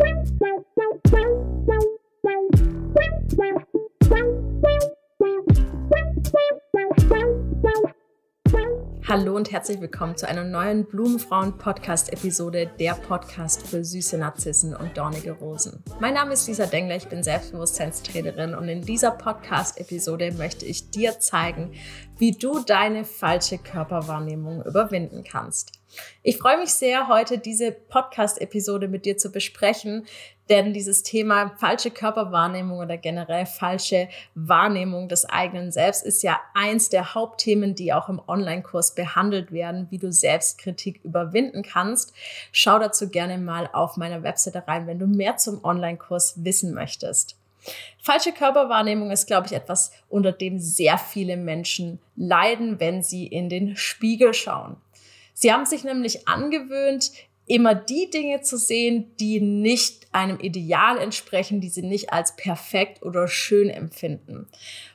Thank you. Hallo und herzlich willkommen zu einer neuen Blumenfrauen-Podcast-Episode, der Podcast für süße Narzissen und dornige Rosen. Mein Name ist Lisa Dengler, ich bin Selbstbewusstseinstrainerin und in dieser Podcast-Episode möchte ich dir zeigen, wie du deine falsche Körperwahrnehmung überwinden kannst. Ich freue mich sehr, heute diese Podcast-Episode mit dir zu besprechen, denn dieses Thema falsche Körperwahrnehmung oder generell falsche Wahrnehmung des eigenen Selbst ist ja eins der Hauptthemen, die auch im Online-Kurs behandelt werden, wie du Selbstkritik überwinden kannst. Schau dazu gerne mal auf meiner Webseite rein, wenn du mehr zum Online-Kurs wissen möchtest. Falsche Körperwahrnehmung ist, glaube ich, etwas, unter dem sehr viele Menschen leiden, wenn sie in den Spiegel schauen. Sie haben sich nämlich angewöhnt, immer die Dinge zu sehen, die nicht einem Ideal entsprechen, die sie nicht als perfekt oder schön empfinden.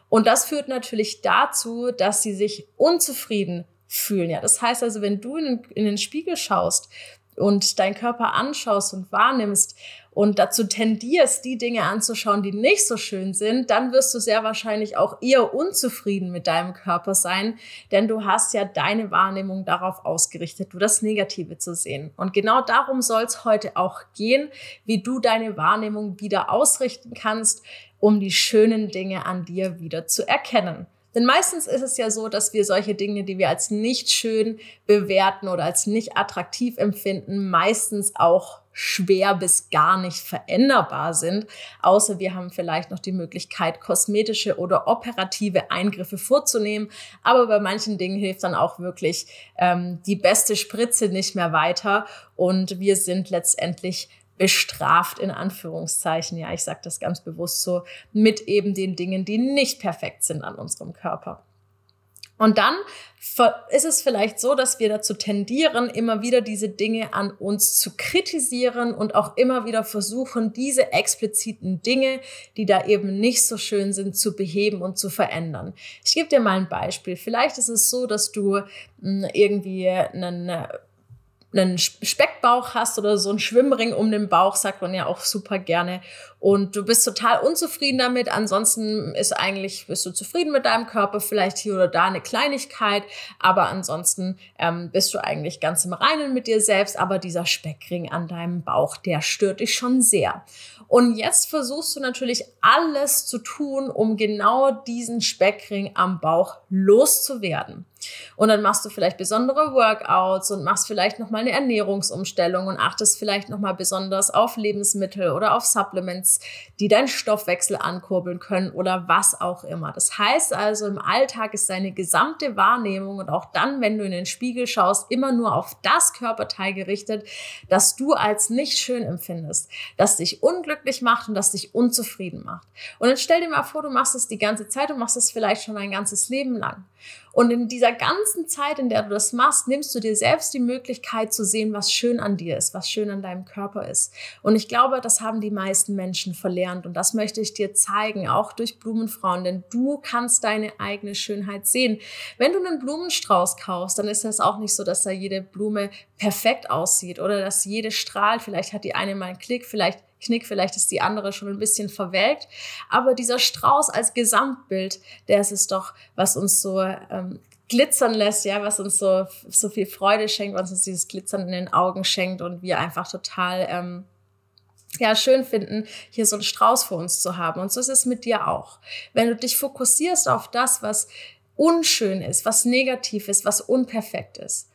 Und das führt natürlich dazu, dass sie sich unzufrieden fühlen. Ja, das heißt also, wenn du in den, in den Spiegel schaust und deinen Körper anschaust und wahrnimmst und dazu tendierst, die Dinge anzuschauen, die nicht so schön sind, dann wirst du sehr wahrscheinlich auch eher unzufrieden mit deinem Körper sein, denn du hast ja deine Wahrnehmung darauf ausgerichtet, du das Negative zu sehen. Und genau darum soll es heute auch gehen, wie du deine Wahrnehmung wieder ausrichten kannst, um die schönen Dinge an dir wieder zu erkennen. Denn meistens ist es ja so, dass wir solche Dinge, die wir als nicht schön bewerten oder als nicht attraktiv empfinden, meistens auch schwer bis gar nicht veränderbar sind, außer wir haben vielleicht noch die Möglichkeit, kosmetische oder operative Eingriffe vorzunehmen. Aber bei manchen Dingen hilft dann auch wirklich ähm, die beste Spritze nicht mehr weiter und wir sind letztendlich bestraft in Anführungszeichen, ja, ich sage das ganz bewusst so, mit eben den Dingen, die nicht perfekt sind an unserem Körper. Und dann ist es vielleicht so, dass wir dazu tendieren, immer wieder diese Dinge an uns zu kritisieren und auch immer wieder versuchen, diese expliziten Dinge, die da eben nicht so schön sind, zu beheben und zu verändern. Ich gebe dir mal ein Beispiel. Vielleicht ist es so, dass du hm, irgendwie einen einen Speckbauch hast oder so einen Schwimmring um den Bauch, sagt man ja auch super gerne. Und du bist total unzufrieden damit. Ansonsten ist eigentlich, bist du zufrieden mit deinem Körper, vielleicht hier oder da eine Kleinigkeit. Aber ansonsten ähm, bist du eigentlich ganz im Reinen mit dir selbst. Aber dieser Speckring an deinem Bauch, der stört dich schon sehr. Und jetzt versuchst du natürlich alles zu tun, um genau diesen Speckring am Bauch loszuwerden. Und dann machst du vielleicht besondere Workouts und machst vielleicht nochmal eine Ernährungsumstellung und achtest vielleicht nochmal besonders auf Lebensmittel oder auf Supplements, die deinen Stoffwechsel ankurbeln können oder was auch immer. Das heißt also, im Alltag ist deine gesamte Wahrnehmung und auch dann, wenn du in den Spiegel schaust, immer nur auf das Körperteil gerichtet, das du als nicht schön empfindest, das dich unglücklich macht und das dich unzufrieden macht. Und dann stell dir mal vor, du machst es die ganze Zeit und machst es vielleicht schon ein ganzes Leben lang. Und in dieser ganzen Zeit, in der du das machst, nimmst du dir selbst die Möglichkeit zu sehen, was schön an dir ist, was schön an deinem Körper ist. Und ich glaube, das haben die meisten Menschen verlernt. Und das möchte ich dir zeigen, auch durch Blumenfrauen, denn du kannst deine eigene Schönheit sehen. Wenn du einen Blumenstrauß kaufst, dann ist es auch nicht so, dass da jede Blume perfekt aussieht oder dass jede strahlt. Vielleicht hat die eine mal einen Klick, vielleicht Knick, vielleicht ist die andere schon ein bisschen verwelkt. Aber dieser Strauß als Gesamtbild, der ist es doch, was uns so ähm, glitzern lässt, ja, was uns so, so viel Freude schenkt, was uns dieses Glitzern in den Augen schenkt und wir einfach total ähm, ja, schön finden, hier so einen Strauß vor uns zu haben. Und so ist es mit dir auch. Wenn du dich fokussierst auf das, was unschön ist, was negativ ist, was unperfekt ist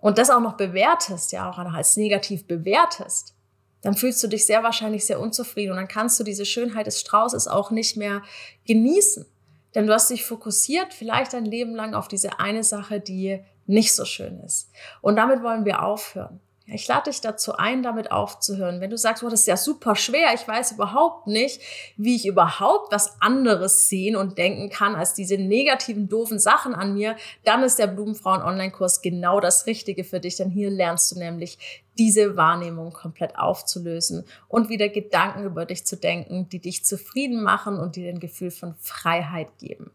und das auch noch bewertest, ja, auch noch als negativ bewertest, dann fühlst du dich sehr wahrscheinlich sehr unzufrieden und dann kannst du diese Schönheit des Straußes auch nicht mehr genießen. Denn du hast dich fokussiert vielleicht ein Leben lang auf diese eine Sache, die nicht so schön ist. Und damit wollen wir aufhören. Ich lade dich dazu ein, damit aufzuhören. Wenn du sagst, oh, das ist ja super schwer, ich weiß überhaupt nicht, wie ich überhaupt was anderes sehen und denken kann als diese negativen, doofen Sachen an mir, dann ist der Blumenfrauen Online-Kurs genau das Richtige für dich, denn hier lernst du nämlich diese Wahrnehmung komplett aufzulösen und wieder Gedanken über dich zu denken, die dich zufrieden machen und dir ein Gefühl von Freiheit geben.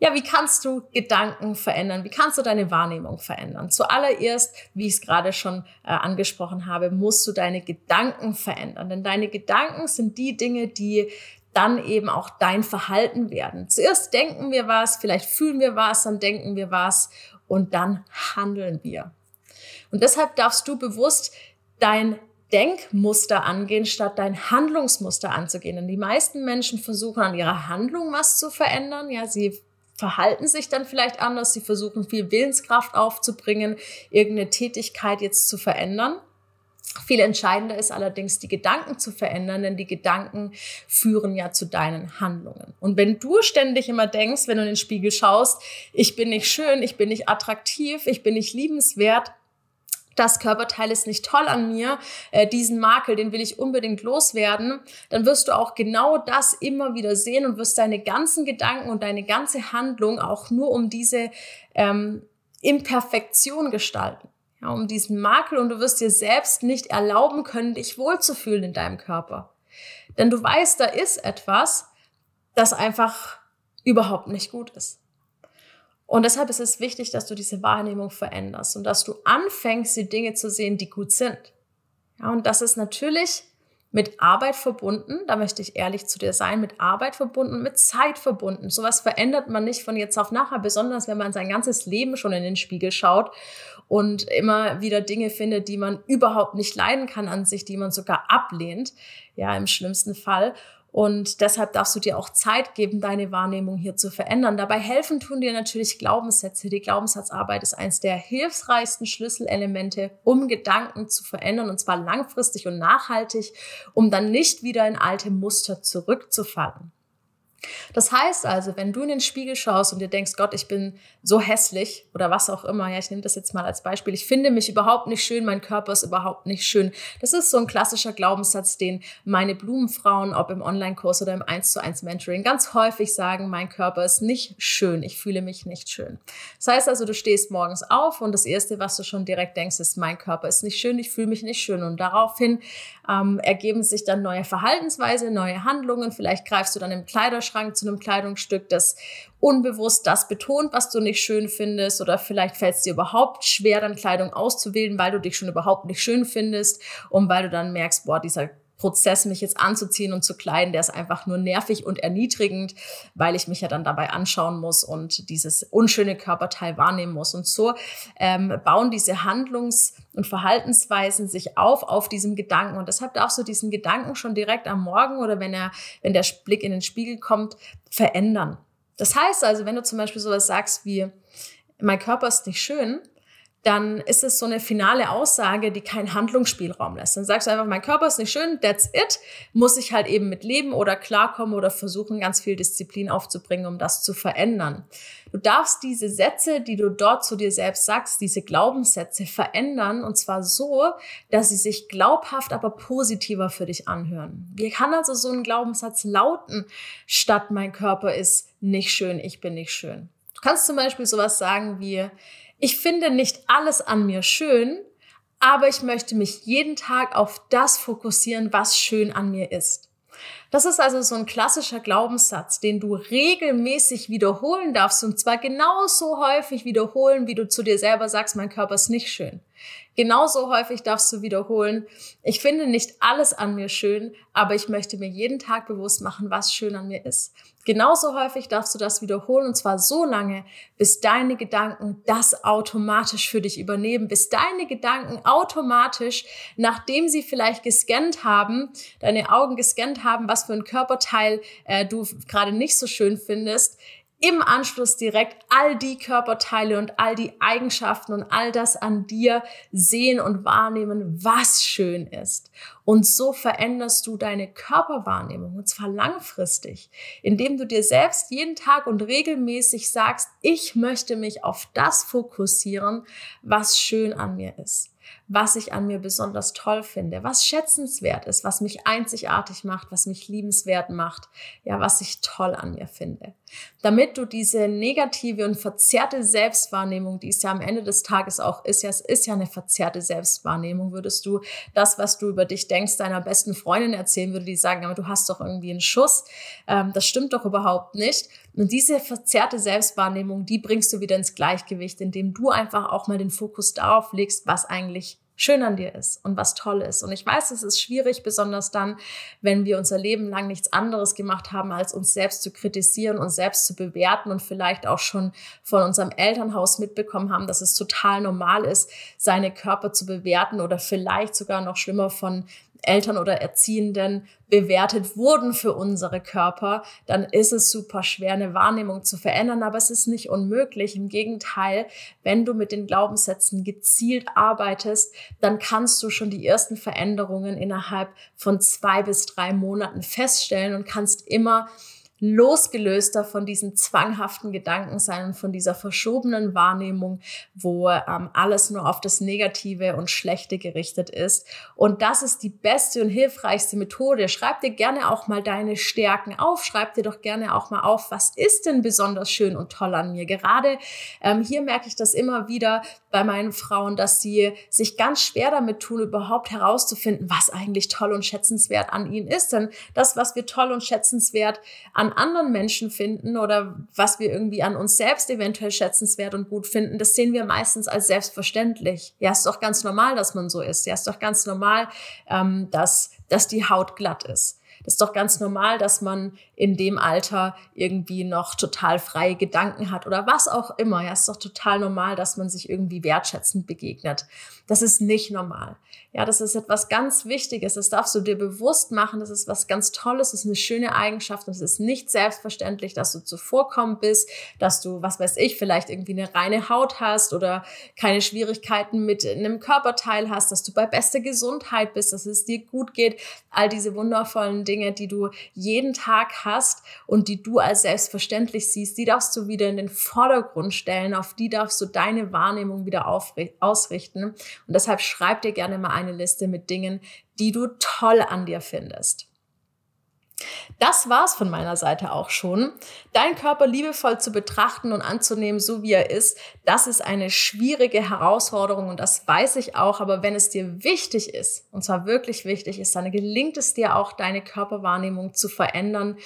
Ja, wie kannst du Gedanken verändern? Wie kannst du deine Wahrnehmung verändern? Zuallererst, wie ich es gerade schon äh, angesprochen habe, musst du deine Gedanken verändern. Denn deine Gedanken sind die Dinge, die dann eben auch dein Verhalten werden. Zuerst denken wir was, vielleicht fühlen wir was, dann denken wir was und dann handeln wir. Und deshalb darfst du bewusst dein Denkmuster angehen, statt dein Handlungsmuster anzugehen. Denn die meisten Menschen versuchen an ihrer Handlung was zu verändern. Ja, sie verhalten sich dann vielleicht anders, sie versuchen viel Willenskraft aufzubringen, irgendeine Tätigkeit jetzt zu verändern. Viel entscheidender ist allerdings, die Gedanken zu verändern, denn die Gedanken führen ja zu deinen Handlungen. Und wenn du ständig immer denkst, wenn du in den Spiegel schaust, ich bin nicht schön, ich bin nicht attraktiv, ich bin nicht liebenswert, das Körperteil ist nicht toll an mir, äh, diesen Makel, den will ich unbedingt loswerden, dann wirst du auch genau das immer wieder sehen und wirst deine ganzen Gedanken und deine ganze Handlung auch nur um diese ähm, Imperfektion gestalten. Ja, um diesen Makel und du wirst dir selbst nicht erlauben können, dich wohlzufühlen in deinem Körper. Denn du weißt, da ist etwas, das einfach überhaupt nicht gut ist. Und deshalb ist es wichtig, dass du diese Wahrnehmung veränderst und dass du anfängst, die Dinge zu sehen, die gut sind. Ja, und das ist natürlich mit Arbeit verbunden, da möchte ich ehrlich zu dir sein, mit Arbeit verbunden, mit Zeit verbunden. Sowas verändert man nicht von jetzt auf nachher, besonders wenn man sein ganzes Leben schon in den Spiegel schaut und immer wieder Dinge findet, die man überhaupt nicht leiden kann an sich, die man sogar ablehnt, ja, im schlimmsten Fall. Und deshalb darfst du dir auch Zeit geben, deine Wahrnehmung hier zu verändern. Dabei helfen tun dir natürlich Glaubenssätze. Die Glaubenssatzarbeit ist eines der hilfreichsten Schlüsselelemente, um Gedanken zu verändern und zwar langfristig und nachhaltig, um dann nicht wieder in alte Muster zurückzufallen. Das heißt also, wenn du in den Spiegel schaust und dir denkst, Gott, ich bin so hässlich oder was auch immer, ja, ich nehme das jetzt mal als Beispiel, ich finde mich überhaupt nicht schön, mein Körper ist überhaupt nicht schön. Das ist so ein klassischer Glaubenssatz, den meine Blumenfrauen, ob im Online-Kurs oder im 1 zu 1 Mentoring, ganz häufig sagen, mein Körper ist nicht schön, ich fühle mich nicht schön. Das heißt also, du stehst morgens auf und das Erste, was du schon direkt denkst, ist, mein Körper ist nicht schön, ich fühle mich nicht schön. Und daraufhin ähm, ergeben sich dann neue Verhaltensweise, neue Handlungen. Vielleicht greifst du dann im Kleiderschrank zu einem Kleidungsstück, das unbewusst das betont, was du nicht schön findest. Oder vielleicht fällt es dir überhaupt schwer, dann Kleidung auszuwählen, weil du dich schon überhaupt nicht schön findest und weil du dann merkst, boah, dieser Prozess, mich jetzt anzuziehen und zu kleiden, der ist einfach nur nervig und erniedrigend, weil ich mich ja dann dabei anschauen muss und dieses unschöne Körperteil wahrnehmen muss. Und so ähm, bauen diese Handlungs- und Verhaltensweisen sich auf auf diesem Gedanken. Und deshalb darfst du diesen Gedanken schon direkt am Morgen oder wenn er, wenn der Blick in den Spiegel kommt, verändern. Das heißt also, wenn du zum Beispiel sowas sagst wie, mein Körper ist nicht schön, dann ist es so eine finale Aussage, die keinen Handlungsspielraum lässt. Dann sagst du einfach, mein Körper ist nicht schön, that's it, muss ich halt eben mit leben oder klarkommen oder versuchen, ganz viel Disziplin aufzubringen, um das zu verändern. Du darfst diese Sätze, die du dort zu dir selbst sagst, diese Glaubenssätze verändern und zwar so, dass sie sich glaubhaft, aber positiver für dich anhören. Wie kann also so ein Glaubenssatz lauten, statt mein Körper ist nicht schön, ich bin nicht schön? Du kannst zum Beispiel sowas sagen wie, ich finde nicht alles an mir schön, aber ich möchte mich jeden Tag auf das fokussieren, was schön an mir ist. Das ist also so ein klassischer Glaubenssatz, den du regelmäßig wiederholen darfst und zwar genauso häufig wiederholen, wie du zu dir selber sagst, mein Körper ist nicht schön. Genauso häufig darfst du wiederholen, ich finde nicht alles an mir schön, aber ich möchte mir jeden Tag bewusst machen, was schön an mir ist. Genauso häufig darfst du das wiederholen und zwar so lange, bis deine Gedanken das automatisch für dich übernehmen, bis deine Gedanken automatisch, nachdem sie vielleicht gescannt haben, deine Augen gescannt haben, was für ein Körperteil äh, du gerade nicht so schön findest, im Anschluss direkt all die Körperteile und all die Eigenschaften und all das an dir sehen und wahrnehmen, was schön ist. Und so veränderst du deine Körperwahrnehmung und zwar langfristig, indem du dir selbst jeden Tag und regelmäßig sagst, ich möchte mich auf das fokussieren, was schön an mir ist was ich an mir besonders toll finde, was schätzenswert ist, was mich einzigartig macht, was mich liebenswert macht, ja, was ich toll an mir finde. Damit du diese negative und verzerrte Selbstwahrnehmung, die es ja am Ende des Tages auch ist, ja, es ist ja eine verzerrte Selbstwahrnehmung, würdest du das, was du über dich denkst, deiner besten Freundin erzählen, würde die sagen, aber du hast doch irgendwie einen Schuss, ähm, das stimmt doch überhaupt nicht. Und diese verzerrte Selbstwahrnehmung, die bringst du wieder ins Gleichgewicht, indem du einfach auch mal den Fokus darauf legst, was eigentlich schön an dir ist und was toll ist. Und ich weiß, es ist schwierig, besonders dann, wenn wir unser Leben lang nichts anderes gemacht haben, als uns selbst zu kritisieren und selbst zu bewerten und vielleicht auch schon von unserem Elternhaus mitbekommen haben, dass es total normal ist, seine Körper zu bewerten oder vielleicht sogar noch schlimmer von Eltern oder Erziehenden bewertet wurden für unsere Körper, dann ist es super schwer, eine Wahrnehmung zu verändern. Aber es ist nicht unmöglich. Im Gegenteil, wenn du mit den Glaubenssätzen gezielt arbeitest, dann kannst du schon die ersten Veränderungen innerhalb von zwei bis drei Monaten feststellen und kannst immer losgelöster von diesen zwanghaften Gedanken sein und von dieser verschobenen Wahrnehmung, wo ähm, alles nur auf das Negative und Schlechte gerichtet ist. Und das ist die beste und hilfreichste Methode. Schreib dir gerne auch mal deine Stärken auf. Schreib dir doch gerne auch mal auf, was ist denn besonders schön und toll an mir. Gerade ähm, hier merke ich das immer wieder bei meinen Frauen, dass sie sich ganz schwer damit tun, überhaupt herauszufinden, was eigentlich toll und schätzenswert an ihnen ist. Denn das, was wir toll und schätzenswert an an anderen Menschen finden oder was wir irgendwie an uns selbst eventuell schätzenswert und gut finden, das sehen wir meistens als selbstverständlich. Ja, ist doch ganz normal, dass man so ist. Ja, ist doch ganz normal, ähm, dass, dass die Haut glatt ist. Das ist doch ganz normal, dass man in dem Alter irgendwie noch total freie Gedanken hat oder was auch immer. Ja, ist doch total normal, dass man sich irgendwie wertschätzend begegnet. Das ist nicht normal. Ja, das ist etwas ganz Wichtiges. Das darfst du dir bewusst machen. Das ist was ganz Tolles. Das ist eine schöne Eigenschaft. Und es ist nicht selbstverständlich, dass du zuvorkommen bist, dass du, was weiß ich, vielleicht irgendwie eine reine Haut hast oder keine Schwierigkeiten mit einem Körperteil hast, dass du bei bester Gesundheit bist, dass es dir gut geht. All diese wundervollen Dinge, die du jeden Tag hast und die du als selbstverständlich siehst, die darfst du wieder in den Vordergrund stellen. Auf die darfst du deine Wahrnehmung wieder ausrichten. Und deshalb schreib dir gerne mal eine Liste mit Dingen, die du toll an dir findest. Das war's von meiner Seite auch schon. Dein Körper liebevoll zu betrachten und anzunehmen, so wie er ist, das ist eine schwierige Herausforderung und das weiß ich auch. Aber wenn es dir wichtig ist, und zwar wirklich wichtig ist, dann gelingt es dir auch, deine Körperwahrnehmung zu verändern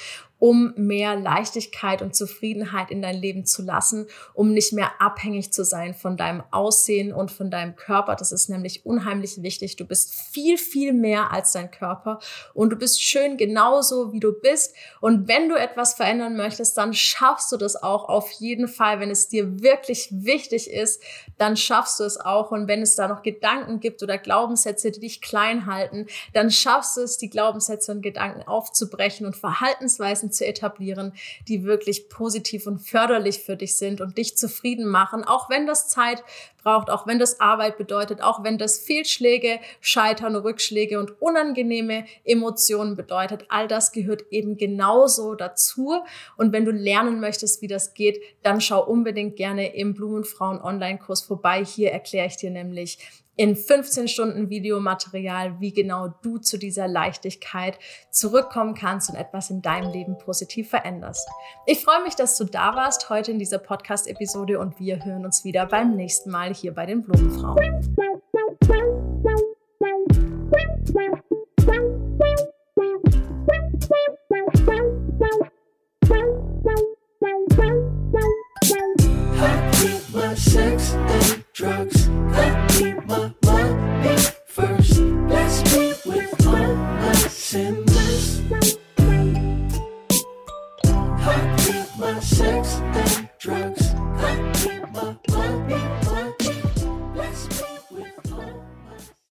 um mehr Leichtigkeit und Zufriedenheit in dein Leben zu lassen, um nicht mehr abhängig zu sein von deinem Aussehen und von deinem Körper. Das ist nämlich unheimlich wichtig. Du bist viel, viel mehr als dein Körper und du bist schön genauso, wie du bist. Und wenn du etwas verändern möchtest, dann schaffst du das auch auf jeden Fall. Wenn es dir wirklich wichtig ist, dann schaffst du es auch. Und wenn es da noch Gedanken gibt oder Glaubenssätze, die dich klein halten, dann schaffst du es, die Glaubenssätze und Gedanken aufzubrechen und Verhaltensweisen zu etablieren, die wirklich positiv und förderlich für dich sind und dich zufrieden machen, auch wenn das Zeit braucht, auch wenn das Arbeit bedeutet, auch wenn das Fehlschläge, Scheitern, Rückschläge und unangenehme Emotionen bedeutet. All das gehört eben genauso dazu. Und wenn du lernen möchtest, wie das geht, dann schau unbedingt gerne im Blumenfrauen Online-Kurs vorbei. Hier erkläre ich dir nämlich, in 15 Stunden Videomaterial, wie genau du zu dieser Leichtigkeit zurückkommen kannst und etwas in deinem Leben positiv veränderst. Ich freue mich, dass du da warst heute in dieser Podcast-Episode und wir hören uns wieder beim nächsten Mal hier bei den Blumenfrauen.